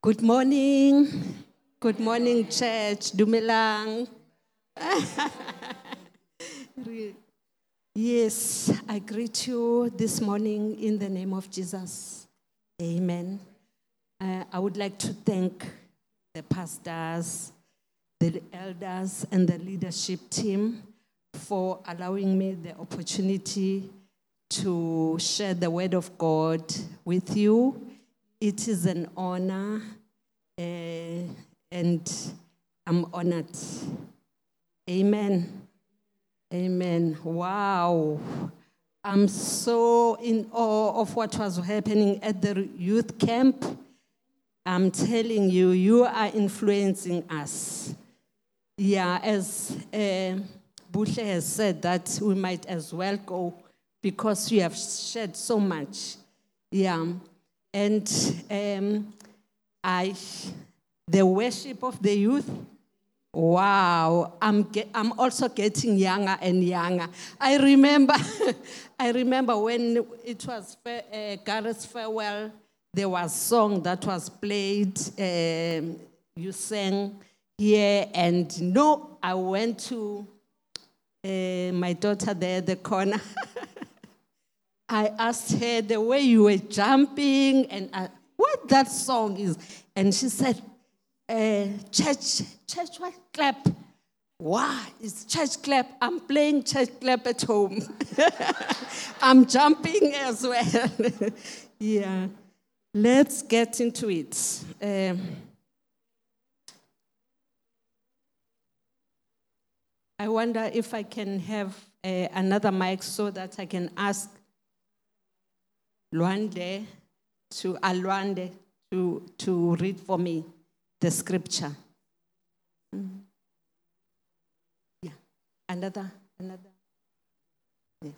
Good morning. Good morning, church. Dumelang. yes, I greet you this morning in the name of Jesus. Amen. Uh, I would like to thank the pastors, the elders, and the leadership team for allowing me the opportunity to share the word of God with you. It is an honor, uh, and I'm honored. Amen. Amen. Wow. I'm so in awe of what was happening at the youth camp. I'm telling you, you are influencing us. Yeah, as uh, has said, that we might as well go because you have shared so much. Yeah. And um, I, the worship of the youth, wow, I'm, get, I'm also getting younger and younger. I remember, I remember when it was uh, Gareth's farewell, there was song that was played, um, you sang here, and no, I went to uh, my daughter there, the corner. I asked her the way you were jumping and I, what that song is. And she said, uh, church, church what clap? Wow, it's church clap. I'm playing church clap at home. I'm jumping as well. yeah. Let's get into it. Um, I wonder if I can have uh, another mic so that I can ask Luande to Alwande to, to read for me the scripture. Mm. Yeah. Another, another. Yeah.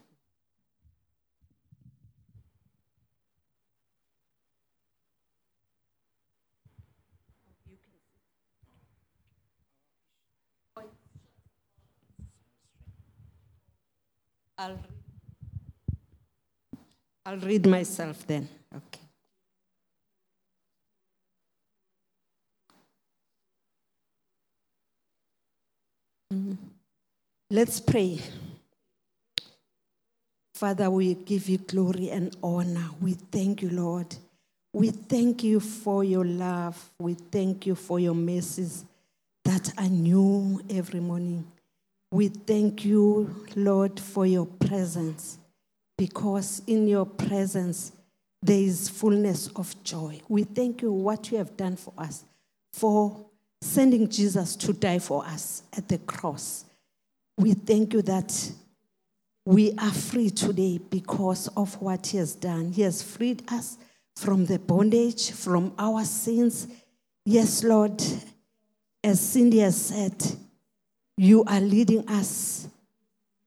I'll I'll read myself then. Okay. Mm. Let's pray. Father, we give you glory and honor. We thank you, Lord. We thank you for your love. We thank you for your mercies that are new every morning. We thank you, Lord, for your presence because in your presence there is fullness of joy. We thank you what you have done for us, for sending Jesus to die for us at the cross. We thank you that we are free today because of what he has done. He has freed us from the bondage, from our sins. Yes, Lord, as Cindy has said, you are leading us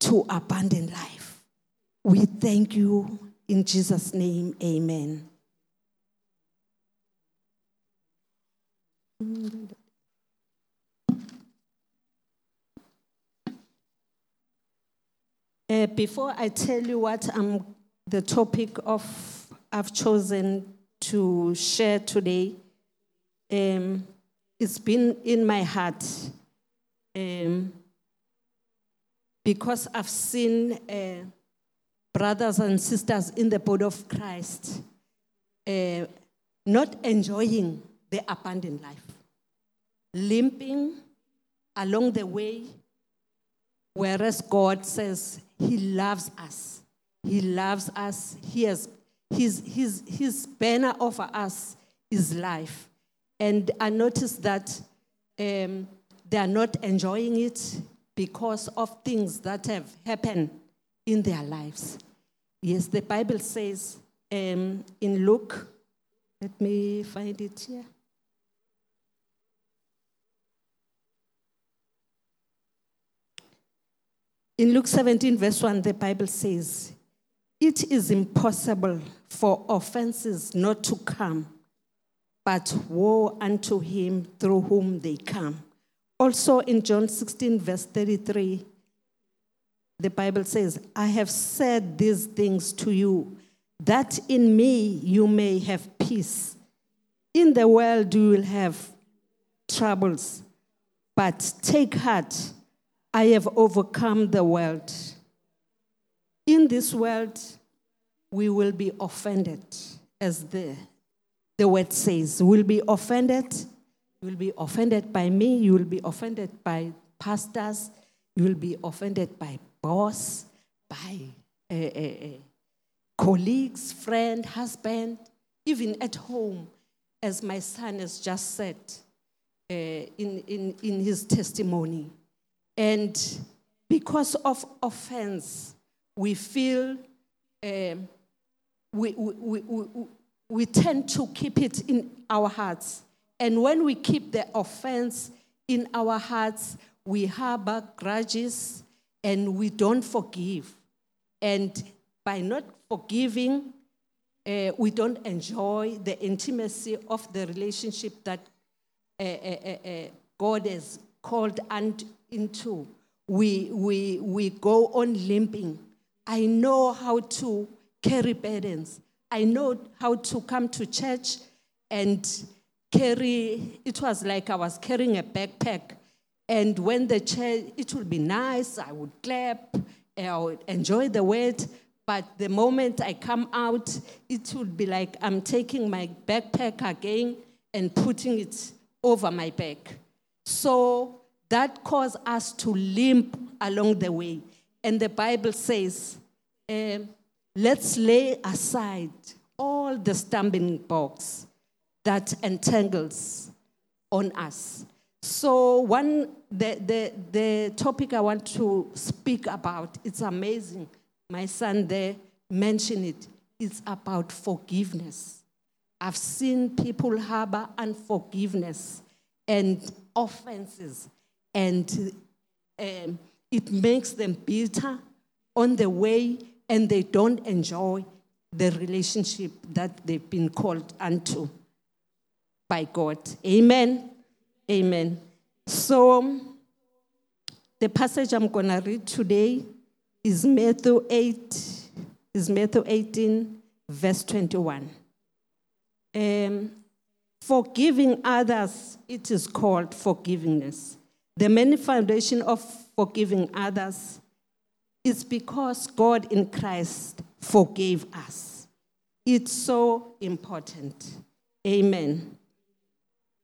to abundant life. We thank you in Jesus' name. Amen. Uh, before I tell you what I'm the topic of I've chosen to share today, um, it's been in my heart um, because I've seen uh, brothers and sisters in the body of Christ uh, not enjoying the abundant life, limping along the way, whereas God says He loves us. He loves us. He has, his, his, his banner over us is life. And I noticed that um, they are not enjoying it because of things that have happened in their lives. Yes, the Bible says um, in Luke, let me find it here. In Luke 17, verse 1, the Bible says, It is impossible for offenses not to come, but woe unto him through whom they come. Also in John 16, verse 33, the Bible says, I have said these things to you, that in me you may have peace. In the world you will have troubles, but take heart, I have overcome the world. In this world, we will be offended, as the, the word says. We'll be offended. You will be offended by me. You will be offended by pastors. You will be offended by boss, by uh, uh, uh, colleagues, friend, husband, even at home, as my son has just said in, in, in his testimony. And because of offense, we feel um, we, we, we, we tend to keep it in our hearts. And when we keep the offense in our hearts, we harbor grudges and we don't forgive. And by not forgiving, uh, we don't enjoy the intimacy of the relationship that uh, uh, God has called and into. We, we, we go on limping. I know how to carry burdens. I know how to come to church and carry, it was like I was carrying a backpack. And when the church, it would be nice, I would clap, I would enjoy the word. But the moment I come out, it would be like I'm taking my backpack again and putting it over my back. So that caused us to limp along the way. And the Bible says, um, let's lay aside all the stumbling blocks that entangles on us. So one the, the, the topic I want to speak about, it's amazing. My son there mentioned it. It's about forgiveness. I've seen people harbor unforgiveness and offenses, and um, it makes them bitter on the way, and they don't enjoy the relationship that they've been called unto by God. Amen. Amen. So, the passage I'm going to read today is Matthew 8, is Matthew 18, verse 21. Um, forgiving others, it is called forgiveness. The main foundation of forgiving others is because God in Christ forgave us. It's so important. Amen.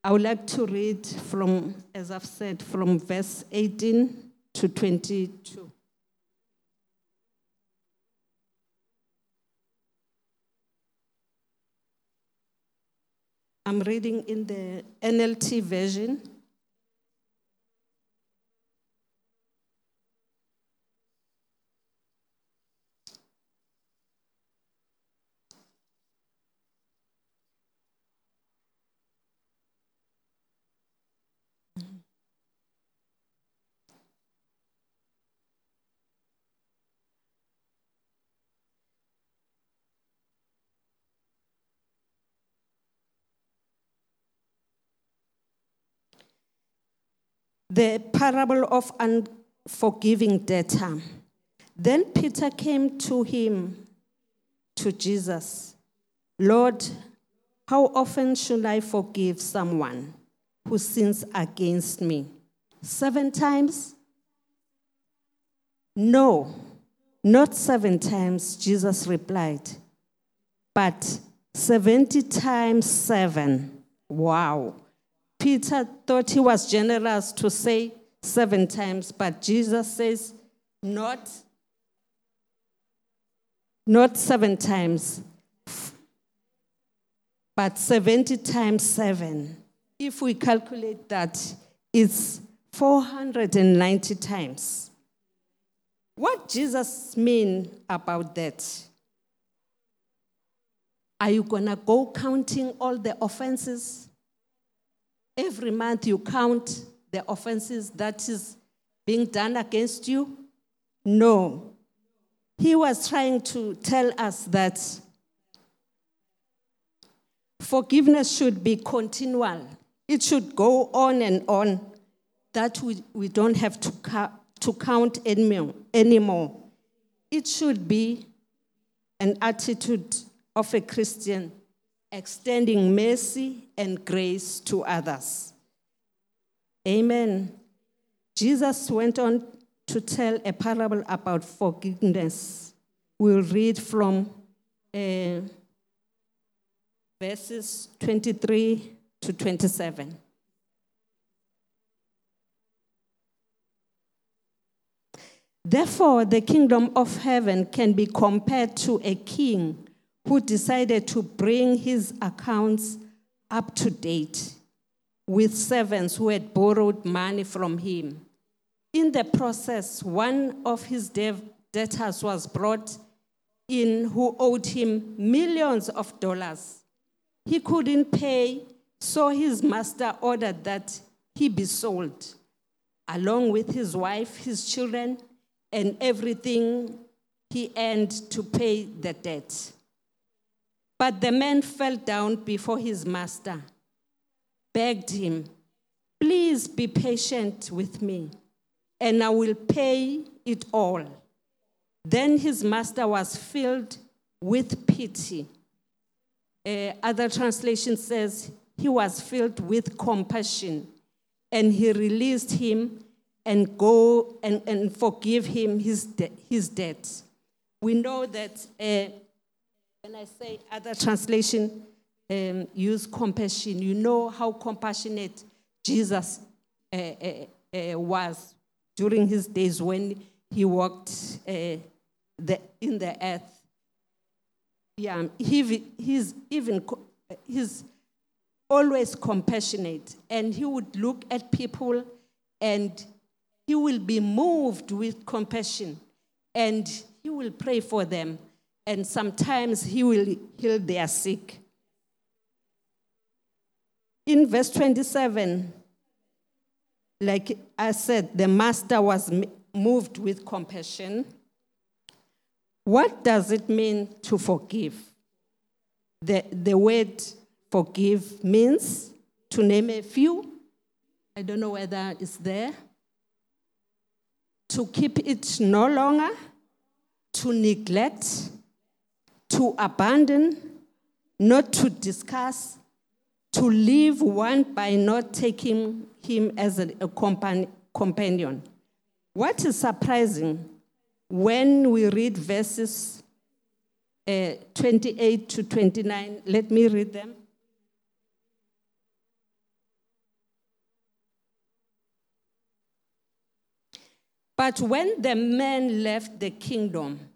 I would like to read from, as I've said, from verse 18 to 22. I'm reading in the NLT version. The parable of unforgiving debtor. Then Peter came to him, to Jesus. Lord, how often should I forgive someone who sins against me? Seven times? No, not seven times, Jesus replied, but 70 times seven. Wow. Peter thought he was generous to say seven times, but Jesus says, not, not seven times, but 70 times seven. If we calculate that, it's 490 times. What Jesus mean about that? Are you going to go counting all the offenses? Every month you count the offenses that is being done against you? No. He was trying to tell us that forgiveness should be continual. It should go on and on, that we, we don't have to, ca- to count anymore, anymore. It should be an attitude of a Christian extending mercy and grace to others. Amen. Jesus went on to tell a parable about forgiveness. We'll read from uh, verses 23 to 27. Therefore, the kingdom of heaven can be compared to a king who decided to bring his accounts up to date with servants who had borrowed money from him. In the process, one of his debtors was brought in who owed him millions of dollars. He couldn't pay, so his master ordered that he be sold, along with his wife, his children, and everything he earned to pay the debt. But the man fell down before his master, begged him, Please be patient with me, and I will pay it all. Then his master was filled with pity. Uh, other translation says he was filled with compassion, and he released him and go and, and forgive him his, de- his debt. We know that uh, when I say other translation um, use compassion, you know how compassionate Jesus uh, uh, uh was during his days when he walked uh, the, in the earth. Yeah, he, he's even he's always compassionate, and he would look at people and he will be moved with compassion and he will pray for them. And sometimes he will heal their sick. In verse 27, like I said, the master was moved with compassion. What does it mean to forgive? The, the word forgive means, to name a few, I don't know whether it's there to keep it no longer, to neglect, to abandon, not to discuss, to leave one by not taking him as a, a companion. What is surprising when we read verses uh, 28 to 29, let me read them. But when the man left the kingdom,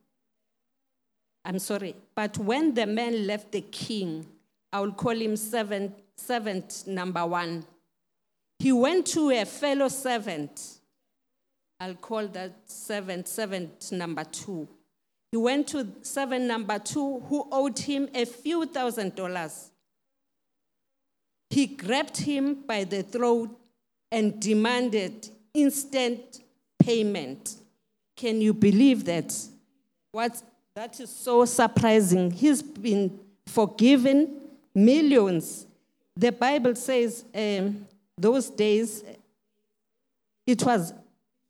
I'm sorry, but when the man left the king, I will call him servant, servant number one. He went to a fellow servant. I'll call that servant, servant number two. He went to servant number two who owed him a few thousand dollars. He grabbed him by the throat and demanded instant payment. Can you believe that? What, that is so surprising. He's been forgiven millions. The Bible says um, those days it was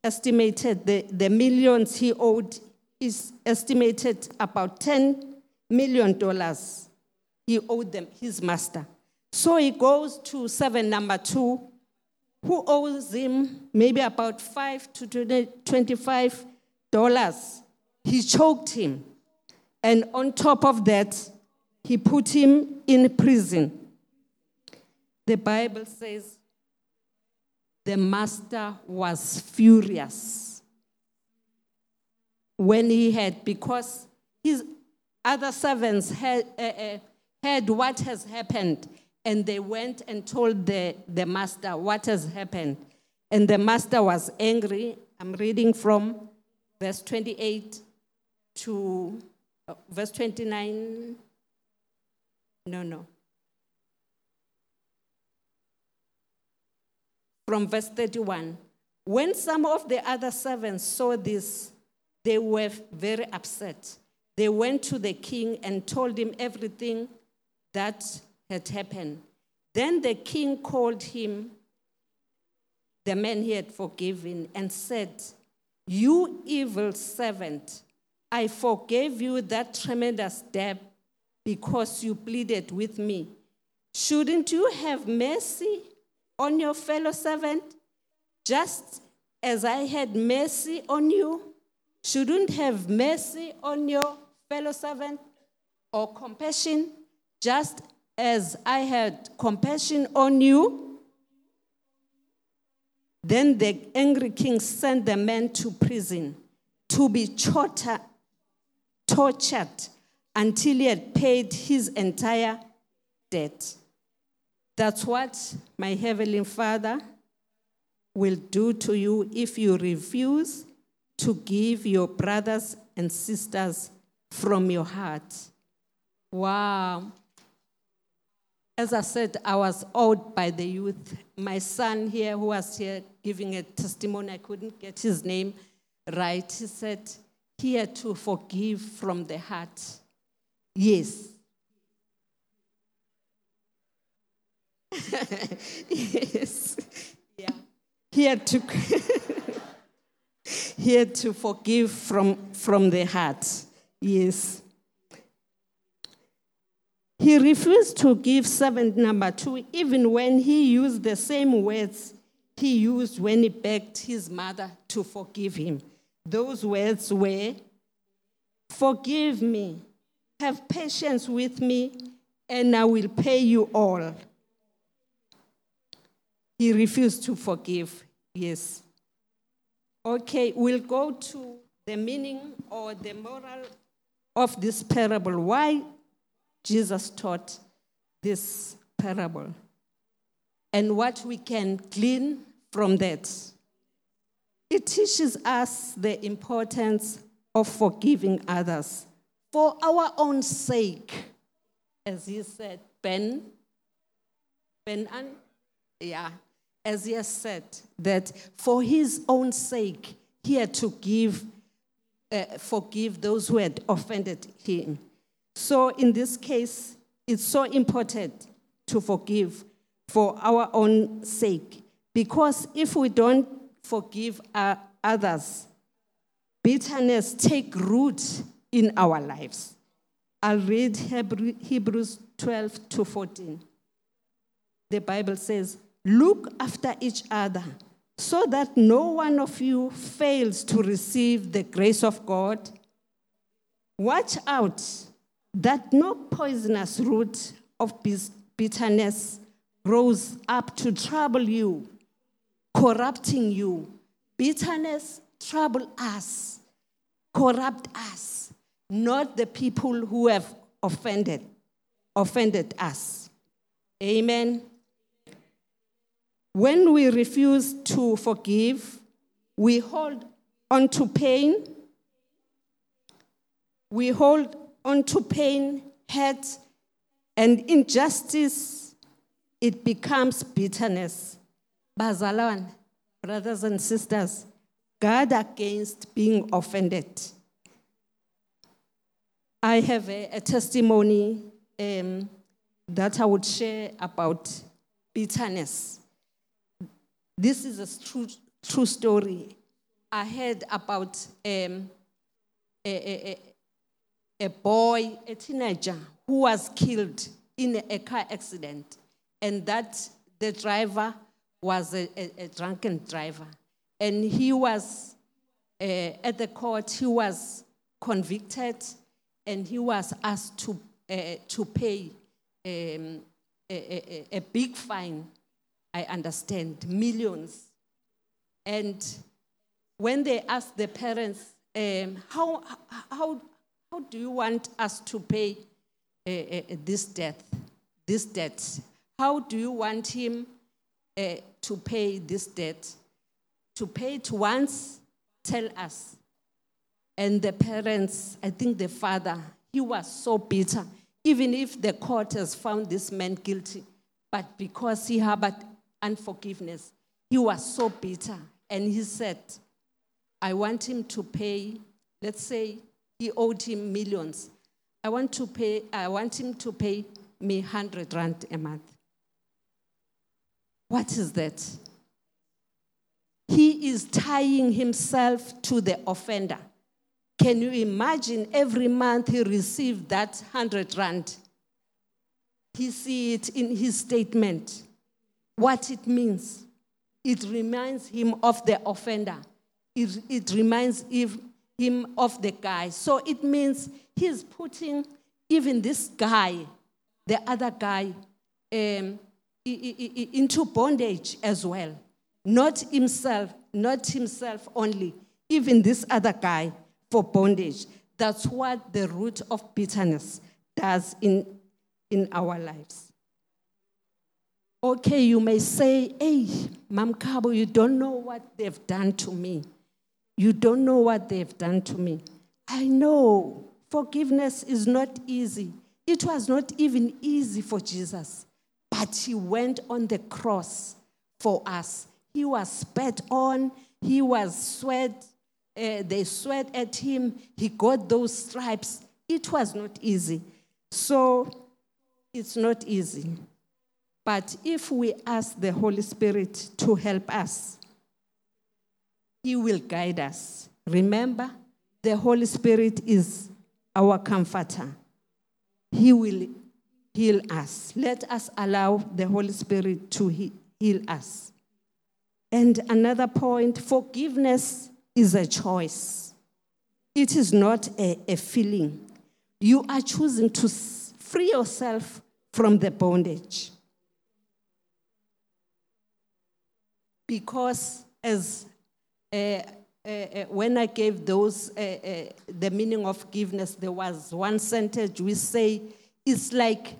estimated the, the millions he owed is estimated about 10 million dollars he owed them his master so he goes to seven number two who owes him maybe about five to 25 dollars. He choked him. And on top of that, he put him in prison. The Bible says the master was furious when he had, because his other servants had, uh, uh, heard what has happened and they went and told the, the master what has happened. And the master was angry. I'm reading from verse 28 to uh, verse 29. No, no. From verse 31. When some of the other servants saw this, they were very upset. They went to the king and told him everything that had happened. Then the king called him, the man he had forgiven, and said, You evil servant, I forgave you that tremendous debt because you pleaded with me. Shouldn't you have mercy on your fellow servant, just as I had mercy on you? Shouldn't have mercy on your fellow servant or compassion, just as I had compassion on you? Then the angry king sent the man to prison to be tortured until he had paid his entire debt. That's what my Heavenly Father will do to you if you refuse to give your brothers and sisters from your heart. Wow. As I said, I was awed by the youth. My son here, who was here giving a testimony, I couldn't get his name right. He said, Here to forgive from the heart. Yes. yes. Yeah. He had to here to forgive from, from the heart. Yes. He refused to give servant number two, even when he used the same words he used when he begged his mother to forgive him. Those words were, Forgive me, have patience with me, and I will pay you all. He refused to forgive, yes. Okay, we'll go to the meaning or the moral of this parable. Why Jesus taught this parable and what we can glean from that. It teaches us the importance of forgiving others for our own sake. As he said, Ben, Ben, An, yeah, as he has said, that for his own sake, he had to give, uh, forgive those who had offended him. So in this case, it's so important to forgive for our own sake. Because if we don't forgive others, bitterness take root in our lives. I'll read Hebrews 12 to 14. The Bible says, Look after each other so that no one of you fails to receive the grace of God. Watch out that no poisonous root of bitterness grows up to trouble you, corrupting you. Bitterness trouble us, corrupt us, not the people who have offended offended us. Amen. When we refuse to forgive, we hold on to pain. We hold on to pain, hurt, and injustice. It becomes bitterness. Bazalan, brothers and sisters, guard against being offended. I have a, a testimony um, that I would share about bitterness. This is a true, true story. I heard about um, a, a, a, boy, a teenager, who was killed in a, car accident, and that the driver was a, a drunken driver. And he was, uh, at the court, he was convicted and he was asked to, uh, to pay um, a, a, a big fine I understand, millions. And when they asked the parents, um, how, how, how do you want us to pay uh, uh, this debt, this debt? How do you want him uh, to pay this debt? To pay it once, tell us. And the parents, I think the father, he was so bitter. Even if the court has found this man guilty, but because he harbored unforgiveness. He was so bitter. And he said, I want him to pay, let's say he owed him millions. I want to pay, I want him to pay me 100 rand a month. What is that? He is tying himself to the offender. Can you imagine every month he received that 100 rand? he see it in his statement, what it means. It reminds him of the offender. It, it reminds him of the guy. So it means he's putting even this guy, the other guy, um, into bondage as well. Not himself, not himself only, even this other guy for bondage. That's what the root of bitterness does in, in our lives. Okay, you may say, hey, Mam Khabo, you don't know what they've done to me. You don't know what they've done to me. I know forgiveness is not easy. It was not even easy for Jesus, but he went on the cross for us. He was spat on, he was sweat, uh, they sweat at him, he got those stripes. It was not easy. So it's not easy. But if we ask the Holy Spirit to help us, He will guide us. Remember, the Holy Spirit is our comforter. He will heal us. Let us allow the Holy Spirit to heal us. And another point forgiveness is a choice, it is not a, a feeling. You are choosing to free yourself from the bondage. because as uh, uh, uh, when I gave those the meaning of forgiveness, there was one sentence we say it's like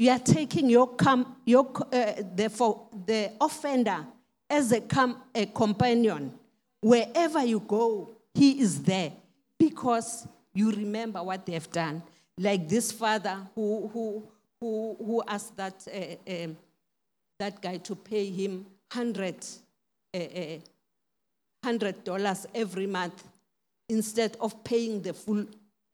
you are taking your com- your uh, the for the offender as a, com- a companion wherever you go. He is there because you remember what they have done. Like this father who who who, who asked that um, that guy to pay him hundred $100 every month instead of paying the full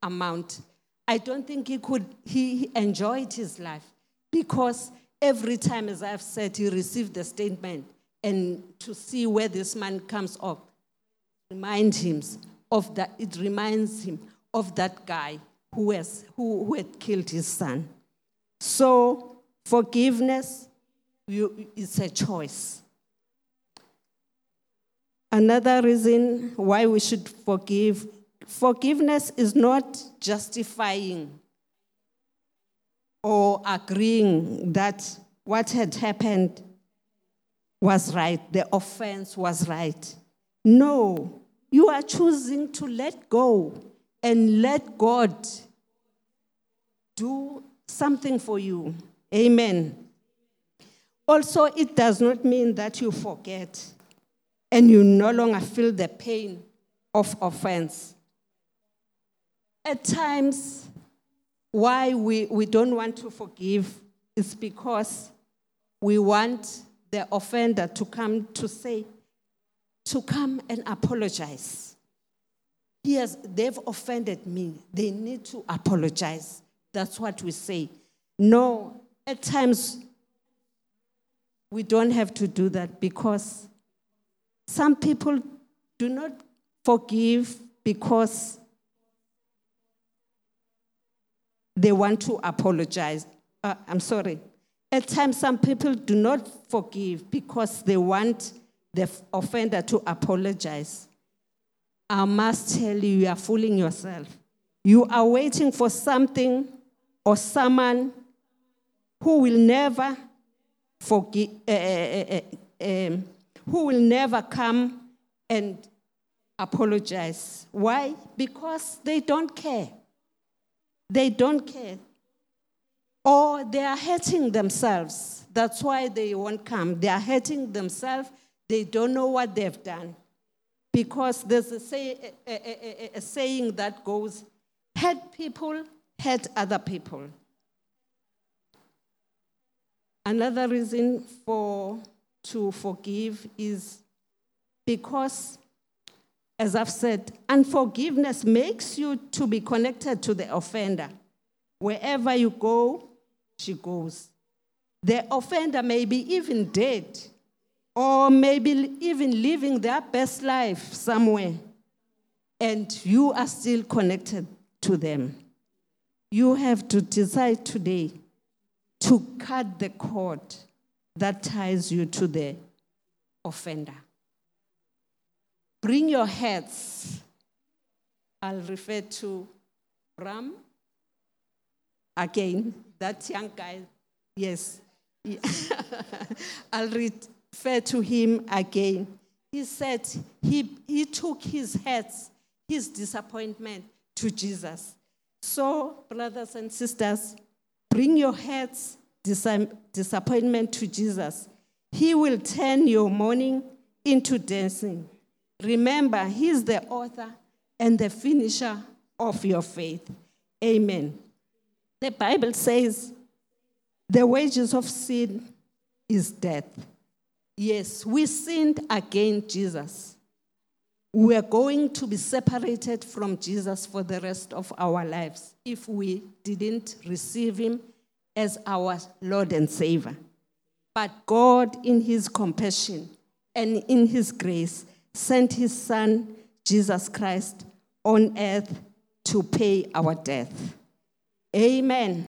amount. I don't think he could, he enjoyed his life because every time, as I've said, he received the statement and to see where this man comes up, remind him of that, it reminds him of that guy who, has, who, who had killed his son. So forgiveness you, is a choice. Another reason why we should forgive forgiveness is not justifying or agreeing that what had happened was right, the offense was right. No, you are choosing to let go and let God do something for you. Amen. Also, it does not mean that you forget and you no longer feel the pain of offense. At times, why we, we don't want to forgive is because we want the offender to come to say, to come and apologize. Yes, they've offended me. They need to apologize. That's what we say. No, at times we don't have to do that because some people do not forgive because they want to apologize. Uh, I'm sorry. At times, some people do not forgive because they want the offender to apologize. I must tell you, you are fooling yourself. You are waiting for something or someone who will never forgive, uh, uh, um, who will never come and apologize. Why? Because they don't care. They don't care. Or they are hurting themselves. That's why they won't come. They are hurting themselves. They don't know what they've done. Because there's a, say, a, a, a saying that goes, hurt people, hurt other people. Another reason for to forgive is because, as I've said, unforgiveness makes you to be connected to the offender. Wherever you go, she goes. The offender may be even dead, or maybe even living their best life somewhere, and you are still connected to them. You have to decide today to cut the cord that ties you to the offender. Bring your heads. I'll refer to Ram again, that young guy. Yes. I'll refer to him again. He said he, he took his heads, his disappointment to Jesus. So, brothers and sisters, bring your heads, disappointment to Jesus. He will turn your mourning into dancing. Remember, He's the author and the finisher of your faith. Amen. The Bible says the wages of sin is death. Yes, we sinned against Jesus. We are going to be separated from Jesus for the rest of our lives if we didn't receive him as our Lord and Savior. But God, in his compassion and in his grace, sent his Son, Jesus Christ, on earth to pay our death. Amen.